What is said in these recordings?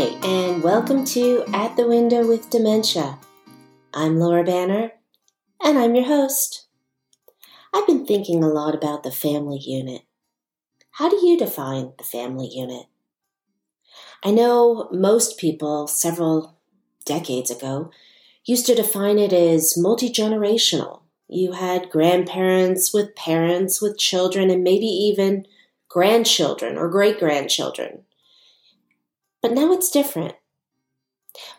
Hi, and welcome to At the Window with Dementia. I'm Laura Banner, and I'm your host. I've been thinking a lot about the family unit. How do you define the family unit? I know most people several decades ago used to define it as multi generational. You had grandparents with parents with children and maybe even grandchildren or great grandchildren. But now it's different.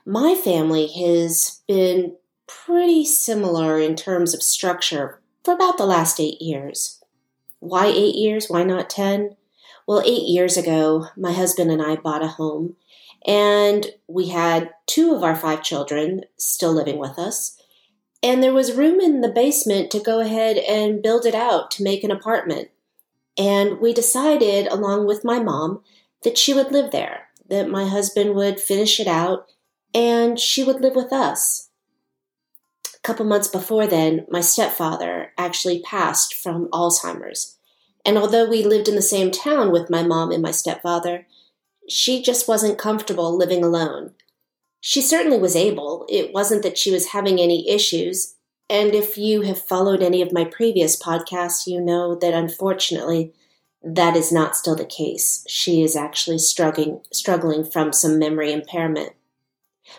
My family has been pretty similar in terms of structure for about the last eight years. Why eight years? Why not 10? Well, eight years ago, my husband and I bought a home, and we had two of our five children still living with us. And there was room in the basement to go ahead and build it out to make an apartment. And we decided, along with my mom, that she would live there that my husband would finish it out and she would live with us. A couple months before then, my stepfather actually passed from Alzheimer's. And although we lived in the same town with my mom and my stepfather, she just wasn't comfortable living alone. She certainly was able. It wasn't that she was having any issues. And if you have followed any of my previous podcasts, you know that unfortunately, that is not still the case. She is actually struggling struggling from some memory impairment.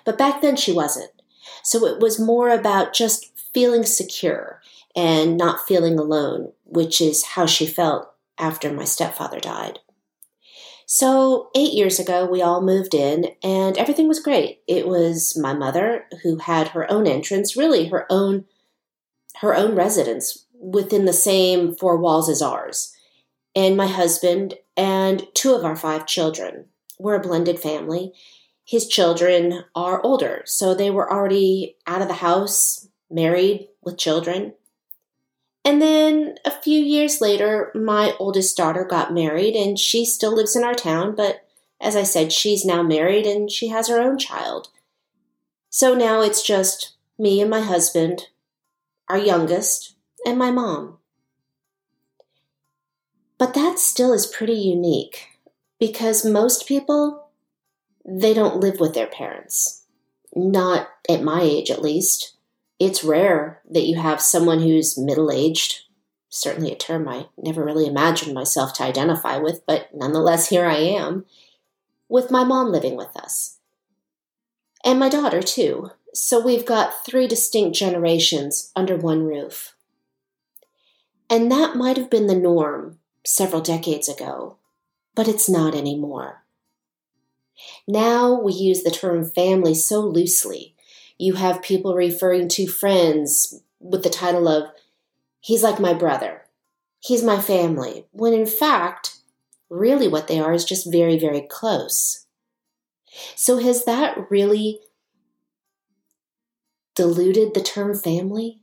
But back then she wasn't. So it was more about just feeling secure and not feeling alone, which is how she felt after my stepfather died. So, eight years ago, we all moved in and everything was great. It was my mother who had her own entrance, really her own, her own residence within the same four walls as ours and my husband and two of our five children. We're a blended family. His children are older, so they were already out of the house, married with children. And then a few years later, my oldest daughter got married, and she still lives in our town, but as I said, she's now married and she has her own child. So now it's just me and my husband, our youngest, and my mom. But that still is pretty unique because most people, they don't live with their parents. Not at my age, at least. It's rare that you have someone who's middle aged. Certainly a term I never really imagined myself to identify with, but nonetheless, here I am, with my mom living with us. And my daughter, too. So we've got three distinct generations under one roof. And that might have been the norm several decades ago, but it's not anymore. Now we use the term family so loosely. You have people referring to friends with the title of, he's like my brother, he's my family, when in fact, really what they are is just very, very close. So has that really diluted the term family?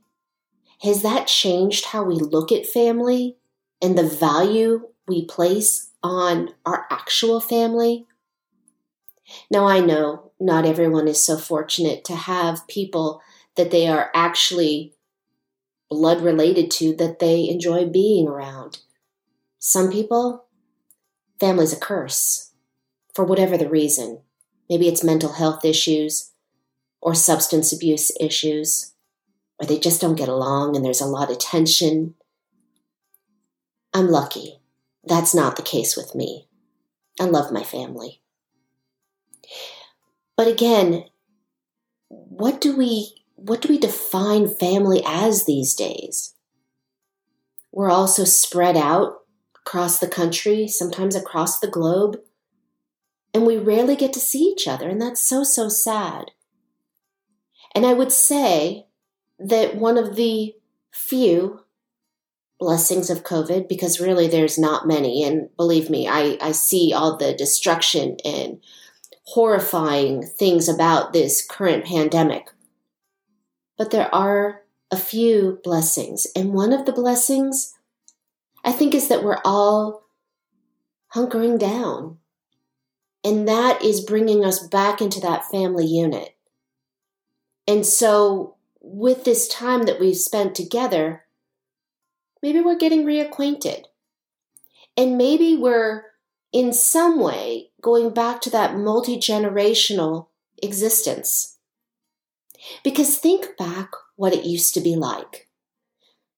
Has that changed how we look at family? And the value we place on our actual family. Now, I know not everyone is so fortunate to have people that they are actually blood related to that they enjoy being around. Some people, family's a curse for whatever the reason. Maybe it's mental health issues or substance abuse issues, or they just don't get along and there's a lot of tension I'm lucky. That's not the case with me. I love my family. But again, what do we what do we define family as these days? We're also spread out across the country, sometimes across the globe, and we rarely get to see each other, and that's so so sad. And I would say that one of the few blessings of COVID because really there's not many. And believe me, I, I see all the destruction and horrifying things about this current pandemic. But there are a few blessings. And one of the blessings, I think, is that we're all hunkering down. And that is bringing us back into that family unit. And so, with this time that we've spent together, maybe we're getting reacquainted. And maybe we're in some way going back to that multi generational existence. Because think back what it used to be like.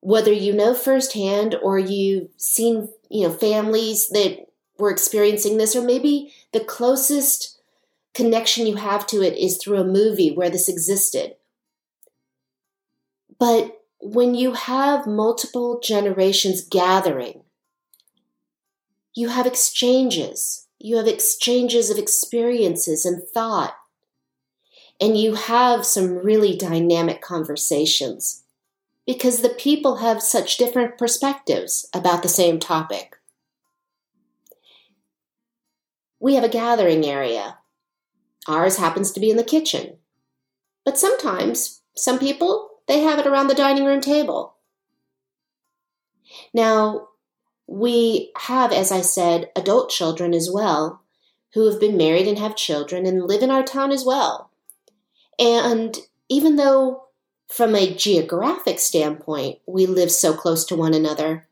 Whether you know firsthand or you've seen, you know, families that were experiencing this, or maybe the closest connection you have to it is through a movie where this existed. But when you have multiple generations gathering, you have exchanges. You have exchanges of experiences and thought. And you have some really dynamic conversations because the people have such different perspectives about the same topic. We have a gathering area. Ours happens to be in the kitchen. But sometimes, some people, they have it around the dining room table. Now, we have, as I said, adult children as well who have been married and have children and live in our town as well. And even though, from a geographic standpoint, we live so close to one another,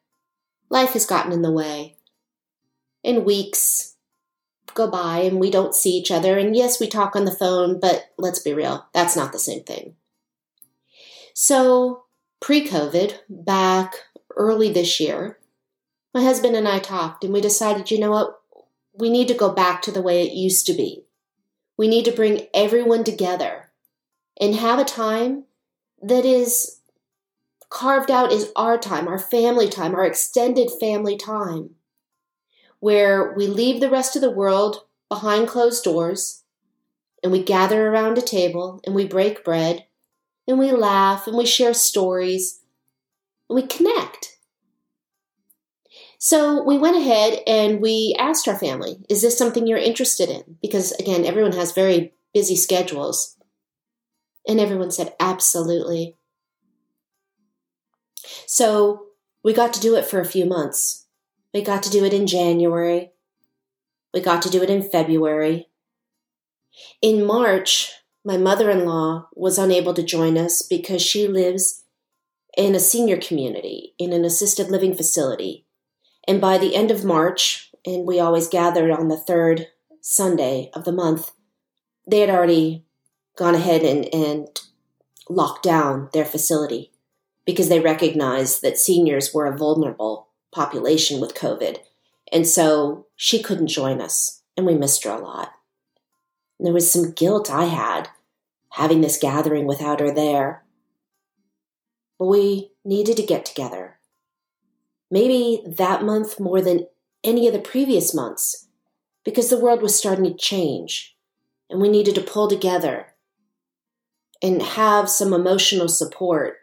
life has gotten in the way. And weeks go by and we don't see each other. And yes, we talk on the phone, but let's be real, that's not the same thing. So, pre COVID, back early this year, my husband and I talked and we decided, you know what? We need to go back to the way it used to be. We need to bring everyone together and have a time that is carved out as our time, our family time, our extended family time, where we leave the rest of the world behind closed doors and we gather around a table and we break bread and we laugh and we share stories and we connect. So we went ahead and we asked our family, is this something you're interested in? Because again, everyone has very busy schedules. And everyone said, absolutely. So we got to do it for a few months. We got to do it in January. We got to do it in February. In March, my mother in law was unable to join us because she lives in a senior community, in an assisted living facility. And by the end of March, and we always gathered on the third Sunday of the month, they had already gone ahead and, and locked down their facility because they recognized that seniors were a vulnerable population with COVID. And so she couldn't join us, and we missed her a lot. And there was some guilt I had having this gathering without her there. But we needed to get together maybe that month more than any of the previous months, because the world was starting to change and we needed to pull together and have some emotional support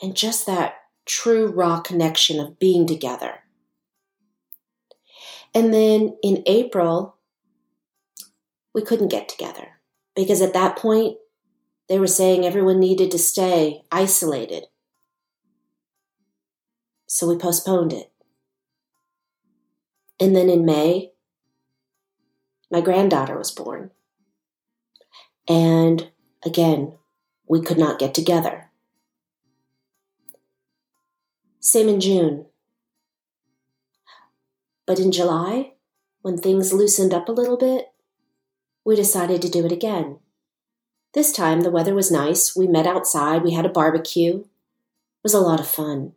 and just that true raw connection of being together. And then in April, we couldn't get together because at that point, they were saying everyone needed to stay isolated so we postponed it. And then in May, my granddaughter was born. And again, we could not get together. Same in June. But in July, when things loosened up a little bit, we decided to do it again. This time the weather was nice. We met outside, we had a barbecue. It was a lot of fun.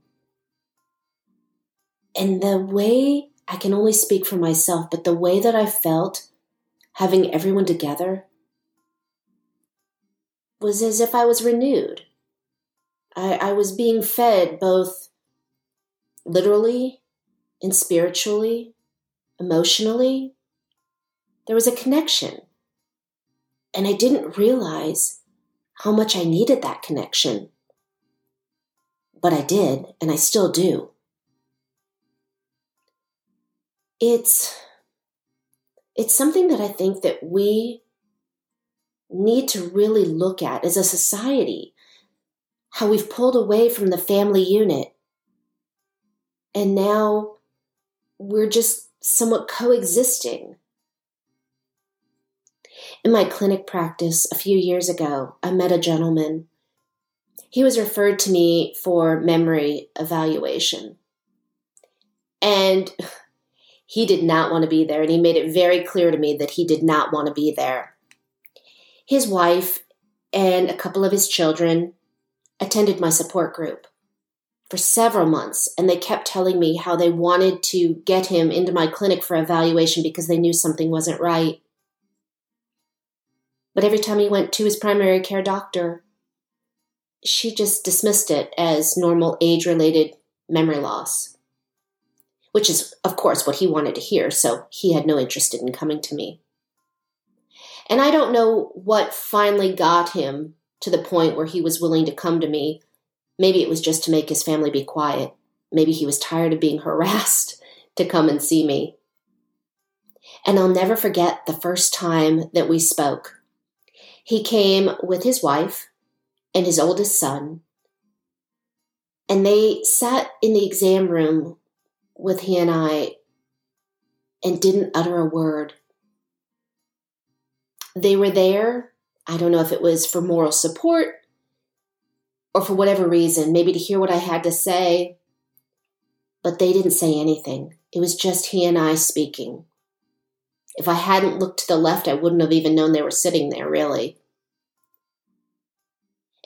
And the way I can only speak for myself, but the way that I felt having everyone together was as if I was renewed. I, I was being fed both literally and spiritually, emotionally. There was a connection. And I didn't realize how much I needed that connection. But I did, and I still do it's it's something that I think that we need to really look at as a society how we've pulled away from the family unit and now we're just somewhat coexisting. In my clinic practice a few years ago, I met a gentleman. He was referred to me for memory evaluation. And He did not want to be there, and he made it very clear to me that he did not want to be there. His wife and a couple of his children attended my support group for several months, and they kept telling me how they wanted to get him into my clinic for evaluation because they knew something wasn't right. But every time he went to his primary care doctor, she just dismissed it as normal age related memory loss, which is, of course, what he wanted to hear, so he had no interest in coming to me. And I don't know what finally got him to the point where he was willing to come to me. Maybe it was just to make his family be quiet. Maybe he was tired of being harassed to come and see me. And I'll never forget the first time that we spoke. He came with his wife and his oldest son, and they sat in the exam room with he and I and didn't utter a word. They were there. I don't know if it was for moral support or for whatever reason, maybe to hear what I had to say, but they didn't say anything. It was just he and I speaking. If I hadn't looked to the left, I wouldn't have even known they were sitting there, really.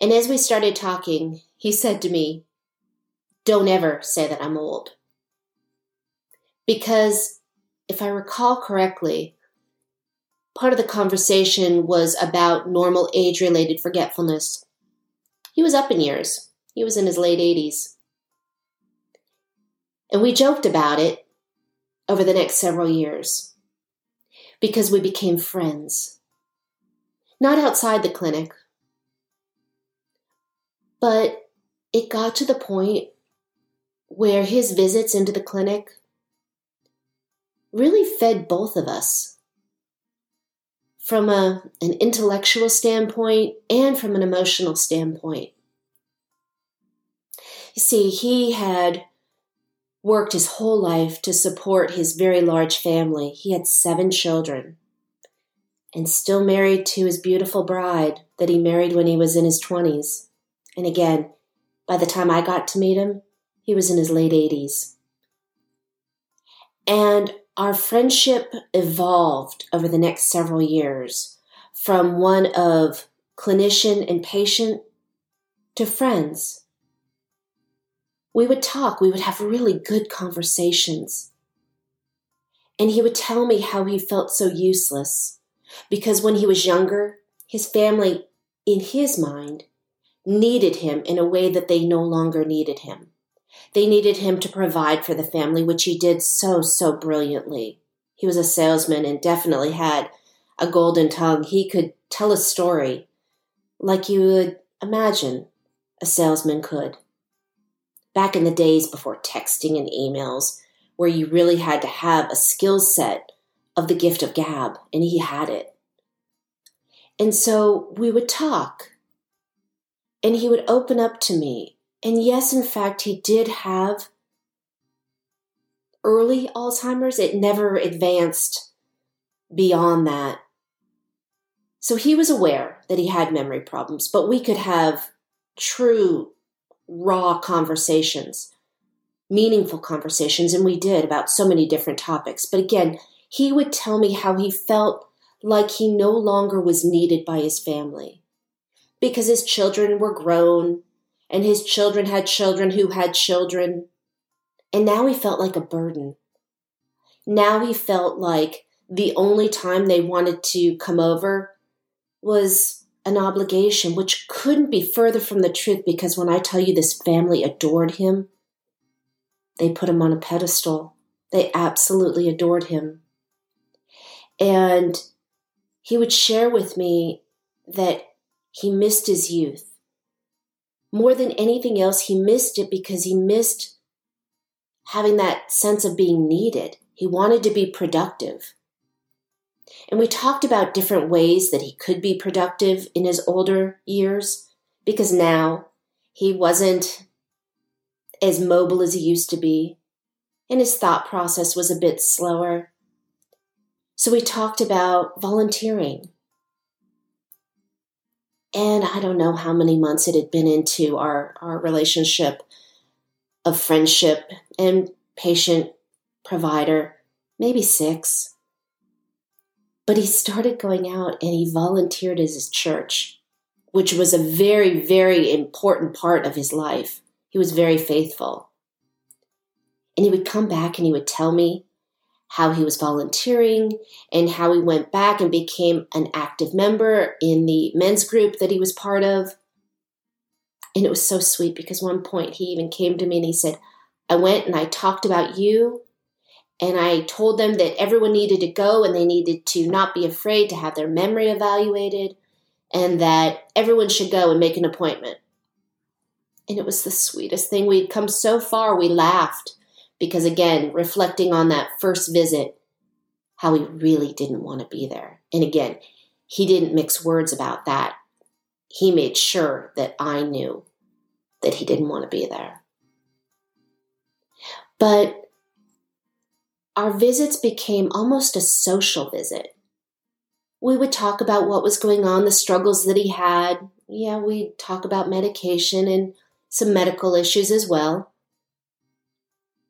And as we started talking, he said to me, Don't ever say that I'm old. Because if I recall correctly, part of the conversation was about normal age related forgetfulness. He was up in years, he was in his late 80s. And we joked about it over the next several years because we became friends. Not outside the clinic, but it got to the point where his visits into the clinic really fed both of us from a, an intellectual standpoint and from an emotional standpoint. You see, he had worked his whole life to support his very large family. He had seven children and still married to his beautiful bride that he married when he was in his 20s. And again, by the time I got to meet him, he was in his late 80s. And our friendship evolved over the next several years from one of clinician and patient to friends. We would talk, we would have really good conversations. And he would tell me how he felt so useless because when he was younger, his family, in his mind, needed him in a way that they no longer needed him. They needed him to provide for the family, which he did so, so brilliantly. He was a salesman and definitely had a golden tongue. He could tell a story like you would imagine a salesman could. Back in the days before texting and emails, where you really had to have a skill set of the gift of gab, and he had it. And so we would talk and he would open up to me. And yes, in fact, he did have early Alzheimer's. It never advanced beyond that. So he was aware that he had memory problems, but we could have true, raw conversations, meaningful conversations, and we did about so many different topics. But again, he would tell me how he felt like he no longer was needed by his family because his children were grown and his children had children who had children. And now he felt like a burden. Now he felt like the only time they wanted to come over was an obligation, which couldn't be further from the truth because when I tell you this family adored him, they put him on a pedestal. They absolutely adored him. And he would share with me that he missed his youth. More than anything else, he missed it because he missed having that sense of being needed. He wanted to be productive. And we talked about different ways that he could be productive in his older years because now he wasn't as mobile as he used to be, and his thought process was a bit slower. So we talked about volunteering and I don't know how many months it had been into our, our relationship of friendship and patient provider. maybe six. But he started going out and he volunteered at his church, which was a very, very important part of his life. He was very faithful. And he would come back and he would tell me how he was volunteering and how he went back and became an active member in the men's group that he was part of. And it was so sweet because one point he even came to me and he said, I went and I talked about you and I told them that everyone needed to go and they needed to not be afraid to have their memory evaluated and that everyone should go and make an appointment. And it was the sweetest thing. We'd come so far, we laughed because, again, reflecting on that first visit, how he really didn't want to be there. And again, he didn't mix words about that. He made sure that I knew that he didn't want to be there. But our visits became almost a social visit. We would talk about what was going on, the struggles that he had. Yeah, we'd talk about medication and some medical issues as well.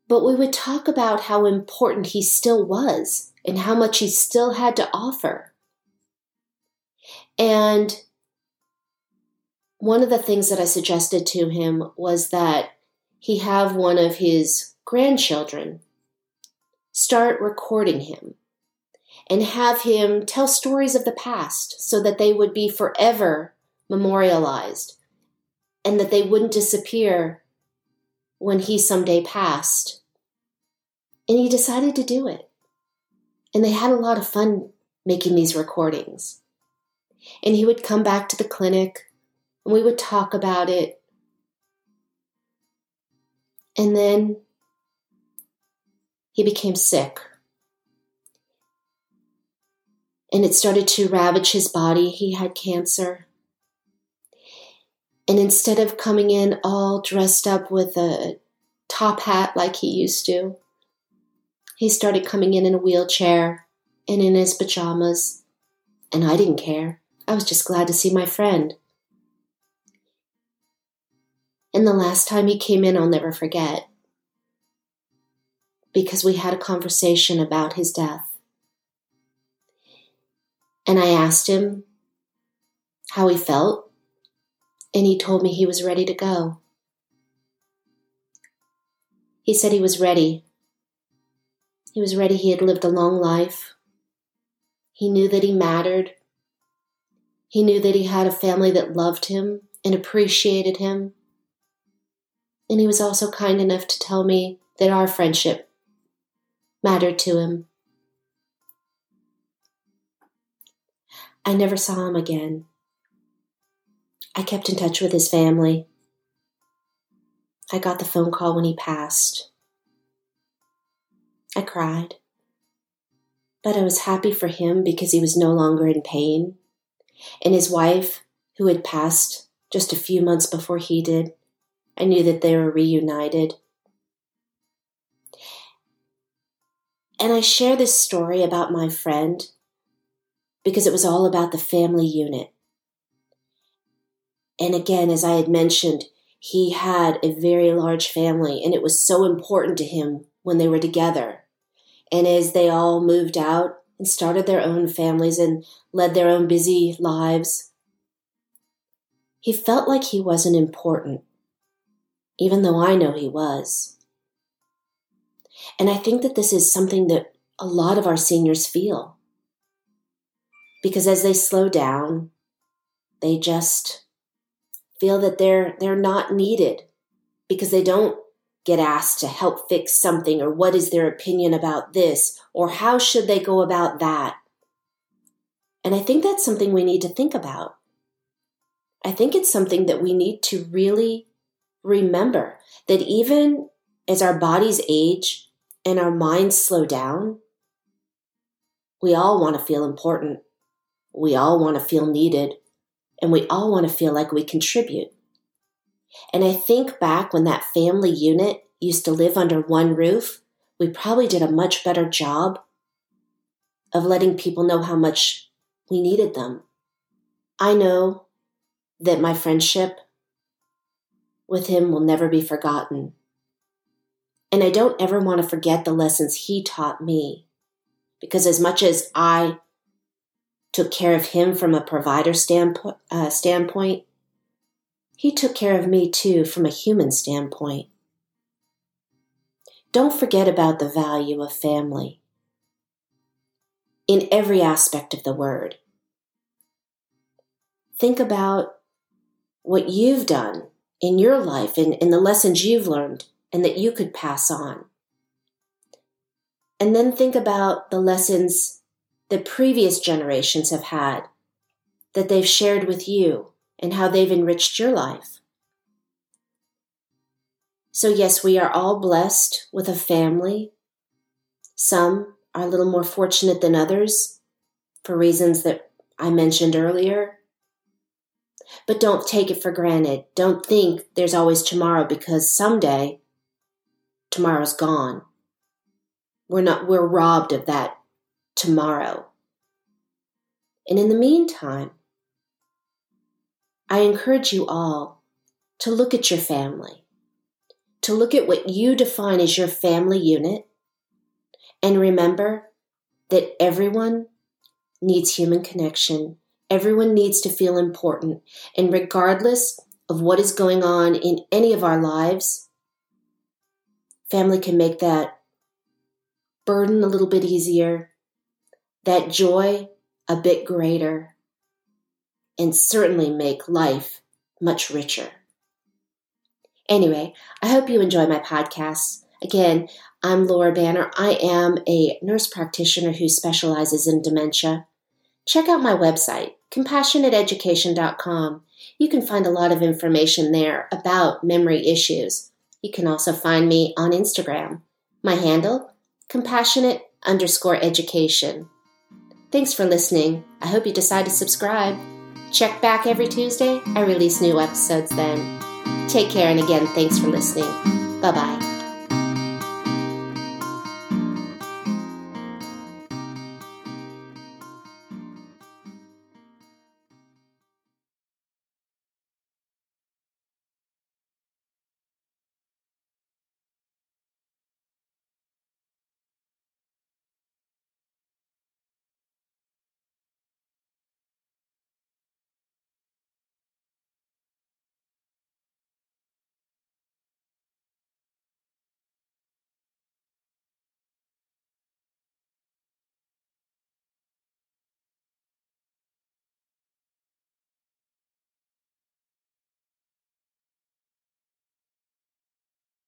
But we would talk about how important he still was and how much he still had to offer. And one of the things that I suggested to him was that he have one of his grandchildren start recording him and have him tell stories of the past so that they would be forever memorialized and that they wouldn't disappear when he someday passed. And he decided to do it. And they had a lot of fun making these recordings. And he would come back to the clinic and we would talk about it. And then he became sick. And it started to ravage his body. He had cancer. And instead of coming in all dressed up with a top hat like he used to, he started coming in in a wheelchair and in his pajamas. And I didn't care. I was just glad to see my friend. And the last time he came in, I'll never forget because we had a conversation about his death. And I asked him how he felt, and he told me he was ready to go. He said he was ready. He was ready. He had lived a long life. He knew that he mattered. He knew that he had a family that loved him and appreciated him. And he was also kind enough to tell me that our friendship mattered to him. I never saw him again. I kept in touch with his family. I got the phone call when he passed. I cried. But I was happy for him because he was no longer in pain. And his wife, who had passed just a few months before he did, I knew that they were reunited. And I share this story about my friend because it was all about the family unit. And again, as I had mentioned, he had a very large family, and it was so important to him when they were together. And as they all moved out and started their own families and led their own busy lives, he felt like he wasn't important, even though I know he was. And I think that this is something that a lot of our seniors feel. Because as they slow down, they just feel that they're they're not needed because they don't get asked to help fix something or what is their opinion about this or how should they go about that. And I think that's something we need to think about. I think it's something that we need to really remember that even as our bodies age and our minds slow down, we all want to feel important. We all want to feel needed. And we all want to feel like we contribute. And I think back when that family unit used to live under one roof, we probably did a much better job of letting people know how much we needed them. I know that my friendship with him will never be forgotten. And I don't ever want to forget the lessons he taught me Because as much as I took care of him from a provider standpo- uh, standpoint, he took care of me too from a human standpoint. Don't forget about the value of family in every aspect of the word. Think about what you've done in your life and, and the lessons you've learned and that you could pass on. And then think about the lessons that previous generations have had that they've shared with you and how they've enriched your life. So, yes, we are all blessed with a family. Some are a little more fortunate than others for reasons that I mentioned earlier. But don't take it for granted. Don't think there's always tomorrow because someday tomorrow's gone. We're not, we're robbed of that tomorrow. And in the meantime, I encourage you all to look at your family, to look at what you define as your family unit, and remember that everyone needs human connection Everyone needs to feel important. And regardless of what is going on in any of our lives, family can make that burden a little bit easier, that joy a bit greater, and certainly make life much richer. Anyway, I hope you enjoy my podcast. Again, I'm Laura Banner. I am a nurse practitioner who specializes in dementia. Check out my website, compassionateeducation.com. You can find a lot of information there about memory issues. You can also find me on Instagram. My handle, compassionate underscore education. Thanks for listening. I hope you decide to subscribe. Check back every Tuesday. I release new episodes then. Take care, and again, thanks for listening. Bye bye.